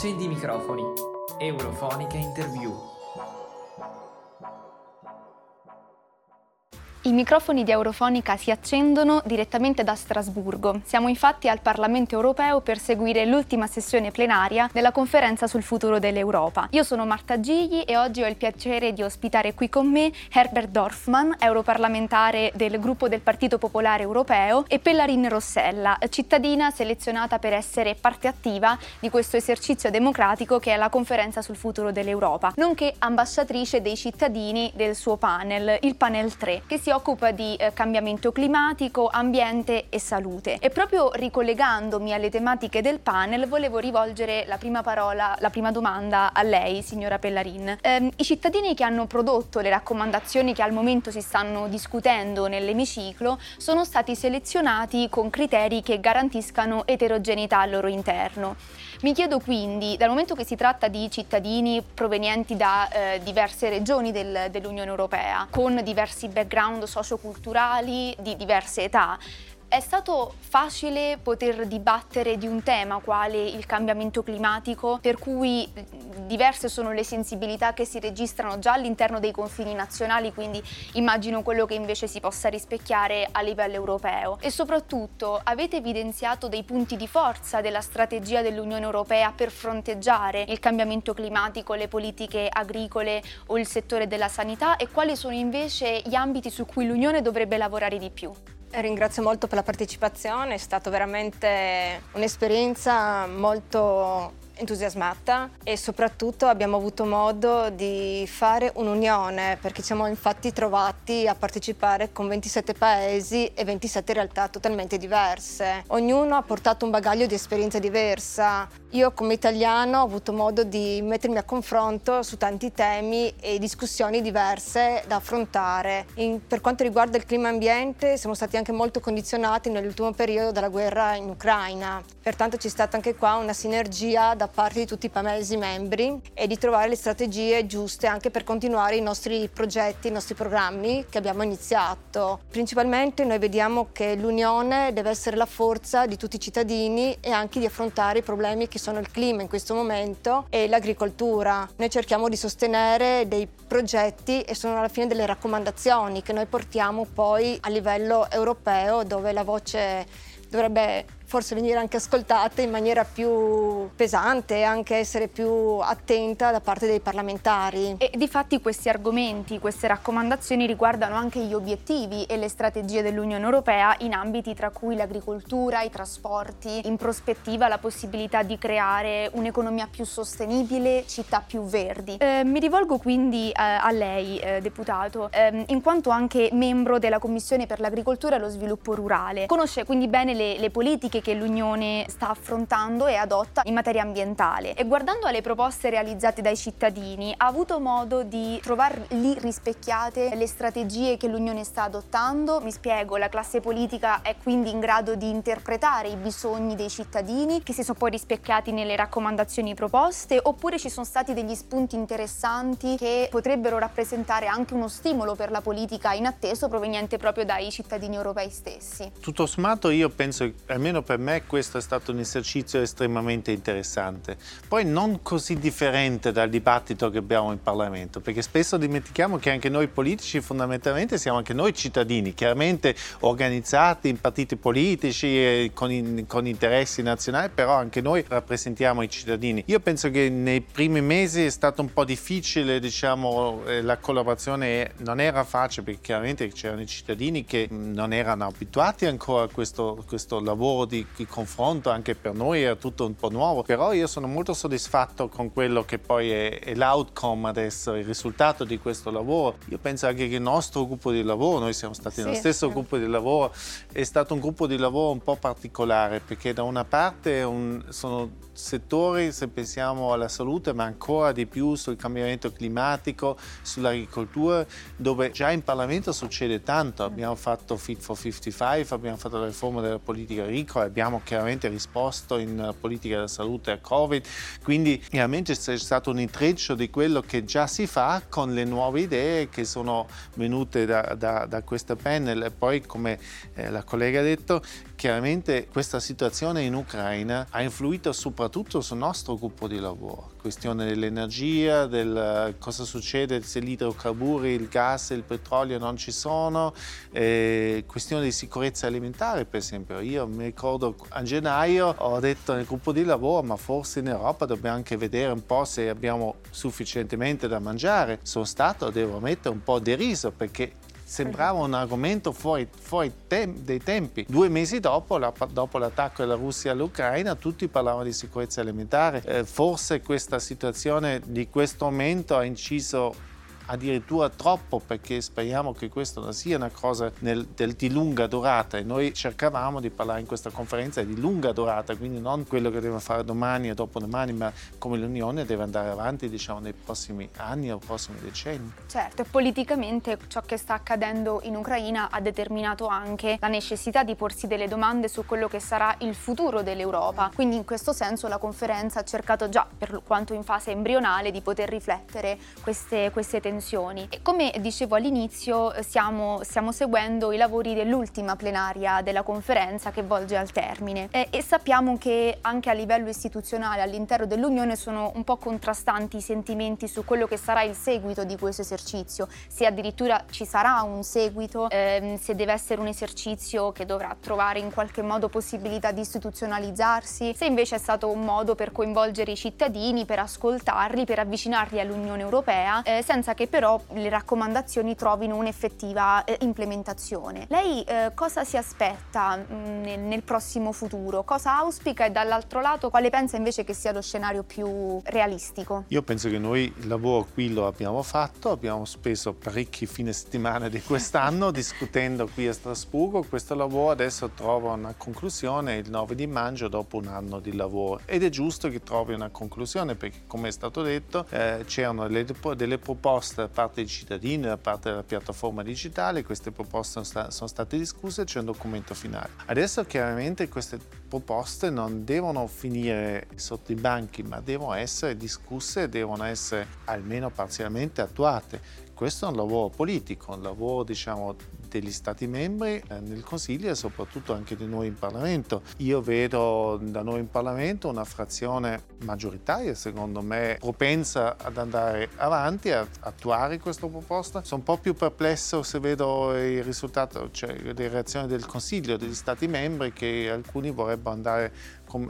Accendi i microfoni. Eurofonica Interview. I microfoni di Eurofonica si accendono direttamente da Strasburgo. Siamo infatti al Parlamento europeo per seguire l'ultima sessione plenaria della conferenza sul futuro dell'Europa. Io sono Marta Gigli e oggi ho il piacere di ospitare qui con me Herbert Dorfman, europarlamentare del gruppo del Partito Popolare Europeo, e Pellarin Rossella, cittadina selezionata per essere parte attiva di questo esercizio democratico che è la conferenza sul futuro dell'Europa, nonché ambasciatrice dei cittadini del suo panel, il panel 3, che si occupa di eh, cambiamento climatico, ambiente e salute. E proprio ricollegandomi alle tematiche del panel, volevo rivolgere la prima parola, la prima domanda a lei, signora Pellarin. Eh, I cittadini che hanno prodotto le raccomandazioni che al momento si stanno discutendo nell'emiciclo sono stati selezionati con criteri che garantiscano eterogeneità al loro interno. Mi chiedo quindi, dal momento che si tratta di cittadini provenienti da eh, diverse regioni del, dell'Unione Europea, con diversi background socioculturali di diverse età, è stato facile poter dibattere di un tema quale il cambiamento climatico, per cui diverse sono le sensibilità che si registrano già all'interno dei confini nazionali, quindi immagino quello che invece si possa rispecchiare a livello europeo. E soprattutto avete evidenziato dei punti di forza della strategia dell'Unione Europea per fronteggiare il cambiamento climatico, le politiche agricole o il settore della sanità e quali sono invece gli ambiti su cui l'Unione dovrebbe lavorare di più? Ringrazio molto per la partecipazione, è stata veramente un'esperienza molto entusiasmata e soprattutto abbiamo avuto modo di fare un'unione perché siamo infatti trovati a partecipare con 27 paesi e 27 realtà totalmente diverse. Ognuno ha portato un bagaglio di esperienza diversa. Io come italiano ho avuto modo di mettermi a confronto su tanti temi e discussioni diverse da affrontare. In, per quanto riguarda il clima ambiente siamo stati anche molto condizionati nell'ultimo periodo dalla guerra in Ucraina. Pertanto c'è stata anche qua una sinergia da parte di tutti i Paesi membri e di trovare le strategie giuste anche per continuare i nostri progetti, i nostri programmi che abbiamo iniziato. Principalmente noi vediamo che l'Unione deve essere la forza di tutti i cittadini e anche di affrontare i problemi che sono il clima in questo momento e l'agricoltura. Noi cerchiamo di sostenere dei progetti e sono alla fine delle raccomandazioni che noi portiamo poi a livello europeo dove la voce dovrebbe forse venire anche ascoltate in maniera più pesante anche essere più attenta da parte dei parlamentari. E di fatti questi argomenti, queste raccomandazioni riguardano anche gli obiettivi e le strategie dell'Unione Europea in ambiti tra cui l'agricoltura, i trasporti, in prospettiva la possibilità di creare un'economia più sostenibile, città più verdi. Eh, mi rivolgo quindi eh, a lei, eh, deputato, ehm, in quanto anche membro della Commissione per l'agricoltura e lo sviluppo rurale. Conosce quindi bene le, le politiche che l'Unione sta affrontando e adotta in materia ambientale. E guardando alle proposte realizzate dai cittadini, ha avuto modo di trovare lì rispecchiate le strategie che l'Unione sta adottando? Mi spiego, la classe politica è quindi in grado di interpretare i bisogni dei cittadini che si sono poi rispecchiati nelle raccomandazioni proposte oppure ci sono stati degli spunti interessanti che potrebbero rappresentare anche uno stimolo per la politica inatteso proveniente proprio dai cittadini europei stessi? Tutto sommato io penso, almeno per me questo è stato un esercizio estremamente interessante. Poi non così differente dal dibattito che abbiamo in Parlamento, perché spesso dimentichiamo che anche noi politici fondamentalmente siamo anche noi cittadini, chiaramente organizzati in partiti politici con, in, con interessi nazionali, però anche noi rappresentiamo i cittadini. Io penso che nei primi mesi è stato un po' difficile, diciamo, eh, la collaborazione non era facile perché chiaramente c'erano i cittadini che non erano abituati ancora a questo, questo lavoro di di, confronto anche per noi era tutto un po' nuovo, però io sono molto soddisfatto con quello che poi è, è l'outcome adesso, il risultato di questo lavoro. Io penso anche che il nostro gruppo di lavoro, noi siamo stati sì, nello stesso sì. gruppo di lavoro, è stato un gruppo di lavoro un po' particolare perché da una parte un, sono settori, se pensiamo alla salute, ma ancora di più sul cambiamento climatico, sull'agricoltura, dove già in Parlamento succede tanto. Abbiamo fatto Fit for 55, abbiamo fatto la riforma della politica agricola, abbiamo chiaramente risposto in politica della salute a Covid, quindi chiaramente c'è stato un intreccio di quello che già si fa con le nuove idee che sono venute da, da, da questa panel. E poi come eh, la collega ha detto chiaramente questa situazione in Ucraina ha influito soprattutto sul nostro gruppo di lavoro. Questione dell'energia, del cosa succede se gli idrocarburi, il gas e il petrolio non ci sono, eh, questione di sicurezza alimentare per esempio. Io mi ricordo a gennaio ho detto nel gruppo di lavoro ma forse in Europa dobbiamo anche vedere un po' se abbiamo sufficientemente da mangiare. Sono stato, devo mettere, un po' deriso perché sembrava un argomento fuori, fuori tem- dei tempi. Due mesi dopo, la, dopo, l'attacco della Russia all'Ucraina, tutti parlavano di sicurezza alimentare. Eh, forse questa situazione di questo momento ha inciso addirittura troppo perché speriamo che questo non sia una cosa nel, del, di lunga durata e noi cercavamo di parlare in questa conferenza di lunga durata, quindi non quello che dobbiamo fare domani o dopodomani, ma come l'Unione deve andare avanti diciamo, nei prossimi anni o prossimi decenni. Certo, politicamente ciò che sta accadendo in Ucraina ha determinato anche la necessità di porsi delle domande su quello che sarà il futuro dell'Europa. Quindi in questo senso la conferenza ha cercato già, per quanto in fase embrionale, di poter riflettere queste, queste tensioni tensioni. E come dicevo all'inizio, stiamo, stiamo, seguendo i lavori dell'ultima plenaria della conferenza che volge al termine e, e sappiamo che anche a livello istituzionale all'interno dell'Unione sono un po' contrastanti i sentimenti su quello che sarà il seguito di questo esercizio, se addirittura ci sarà un seguito, ehm, se deve essere un esercizio che dovrà trovare in qualche modo possibilità di istituzionalizzarsi, se invece è stato un modo per coinvolgere i cittadini, per ascoltarli, per avvicinarli all'Unione Europea, eh, senza che però le raccomandazioni trovino un'effettiva eh, implementazione. Lei eh, cosa si aspetta mh, mm, nel, nel, prossimo futuro? Cosa auspica e dall'altro lato quale pensa invece che sia lo scenario più realistico? Io penso che noi il lavoro qui lo abbiamo fatto, abbiamo speso parecchi fine settimana di quest'anno discutendo qui a Strasburgo, questo lavoro adesso trova una conclusione il 9 di maggio dopo un anno di lavoro ed è giusto che trovi una conclusione perché come è stato detto eh, c'erano delle, delle proposte da parte dei cittadini, da parte della piattaforma digitale, queste proposte sono state discusse e c'è un documento finale. Adesso chiaramente queste proposte non devono finire sotto i banchi, ma devono essere discusse e devono essere almeno parzialmente attuate. Questo è un lavoro politico, un lavoro diciamo degli Stati membri eh, nel Consiglio e soprattutto anche di noi in Parlamento. Io vedo da noi in Parlamento una frazione maggioritaria, secondo me, propensa ad andare avanti, a attuare questa proposta. Sono un po' più perplesso se vedo il risultato, cioè le reazioni del Consiglio, degli Stati membri, che alcuni vorrebbero andare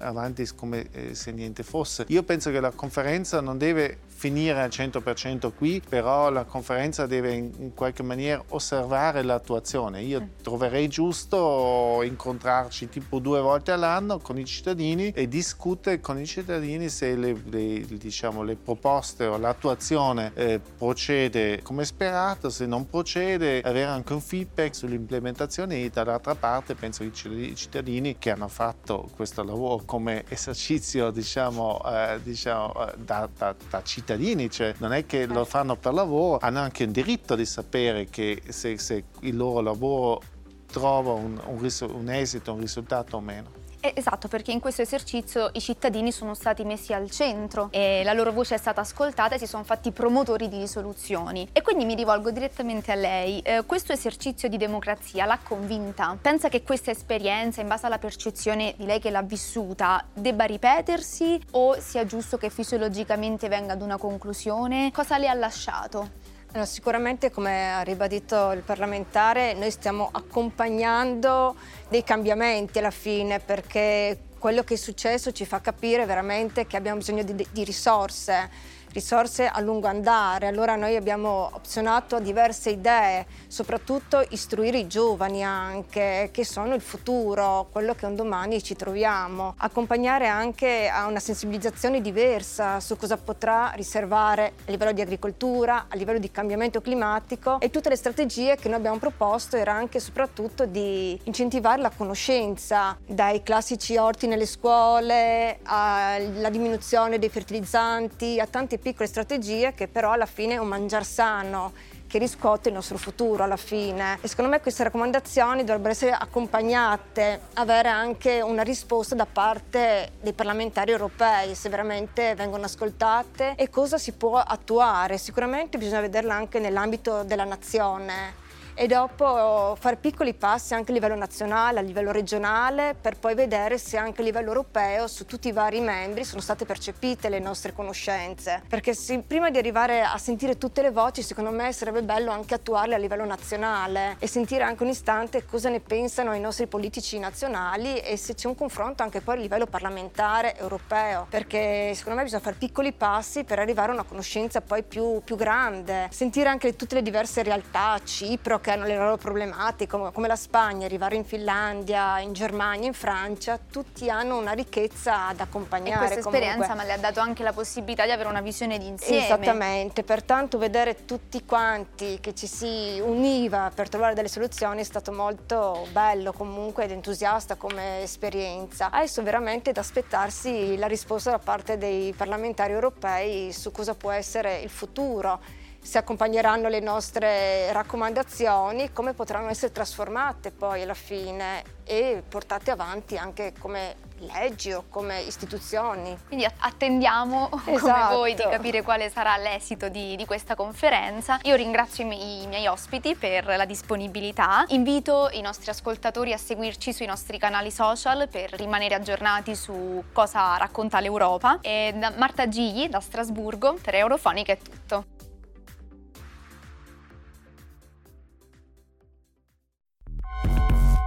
avanti come eh, se niente fosse. Io penso che la conferenza non deve finire al 100% qui, però la conferenza deve in qualche maniera osservare l'attuazione. Io troverei giusto incontrarci tipo due volte all'anno con i cittadini e discutere con i cittadini se le, le, diciamo, le proposte o l'attuazione eh, procede come sperato, se non procede, avere anche un feedback sull'implementazione e dall'altra parte penso che i cittadini che hanno fatto questo lavoro come esercizio diciamo, eh, diciamo eh, da, da, da cittadini cittadini, cioè non è che lo fanno per lavoro, hanno anche il diritto di sapere che se, se il loro lavoro trova un, un, un esito, un risultato o meno. Esatto, perché in questo esercizio i cittadini sono stati messi al centro e la loro voce è stata ascoltata e si sono fatti promotori di risoluzioni. E quindi mi rivolgo direttamente a lei. Eh, questo esercizio di democrazia l'ha convinta? Pensa che questa esperienza, in base alla percezione di lei che l'ha vissuta, debba ripetersi o sia giusto che fisiologicamente venga ad una conclusione? Cosa le ha lasciato? Sicuramente, come ha ribadito il parlamentare, noi stiamo accompagnando dei cambiamenti alla fine perché quello che è successo ci fa capire veramente che abbiamo bisogno di, di risorse risorse a lungo andare. Allora noi abbiamo opzionato diverse idee, soprattutto istruire i giovani anche, che sono il futuro, quello che un domani ci troviamo. Accompagnare anche a una sensibilizzazione diversa su cosa potrà riservare a livello di agricoltura, a livello di cambiamento climatico e tutte le strategie che noi abbiamo proposto era anche e soprattutto di incentivare la conoscenza dai classici orti nelle scuole alla diminuzione dei fertilizzanti, a tanti piccole strategie che però alla fine è un mangiar sano che riscuote il nostro futuro alla fine. E secondo me queste raccomandazioni dovrebbero essere accompagnate, avere anche una risposta da parte dei parlamentari europei, se veramente vengono ascoltate e cosa si può attuare. Sicuramente bisogna vederla anche nell'ambito della nazione e dopo fare piccoli passi anche a livello nazionale, a livello regionale, per poi vedere se anche a livello europeo su tutti i vari membri sono state percepite le nostre conoscenze. Perché se, prima di arrivare a sentire tutte le voci, secondo me sarebbe bello anche attuarle a livello nazionale e sentire anche un istante cosa ne pensano i nostri politici nazionali e se c'è un confronto anche poi a livello parlamentare europeo. Perché secondo me bisogna fare piccoli passi per arrivare a una conoscenza poi più, più grande. Sentire anche tutte le diverse realtà, Cipro che hanno le loro problematiche, come, come la Spagna, arrivare in Finlandia, in Germania, in Francia, tutti hanno una ricchezza ad accompagnare. E questa esperienza ma le ha dato anche la possibilità di avere una visione di insieme. Esattamente, pertanto vedere tutti quanti che ci si univa per trovare delle soluzioni è stato molto bello comunque ed entusiasta come esperienza. Adesso veramente da aspettarsi la risposta da parte dei parlamentari europei su cosa può essere il futuro se accompagneranno le nostre raccomandazioni, come potranno essere trasformate poi alla fine e portate avanti anche come leggi o come istituzioni. Quindi attendiamo esatto. come voi di capire quale sarà l'esito di, di questa conferenza. Io ringrazio i miei, i miei, ospiti per la disponibilità, invito i nostri ascoltatori a seguirci sui nostri canali social per rimanere aggiornati su cosa racconta l'Europa e da Marta Gigli da Strasburgo per Eurofonica è tutto.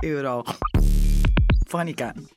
Überall. Fanny gern.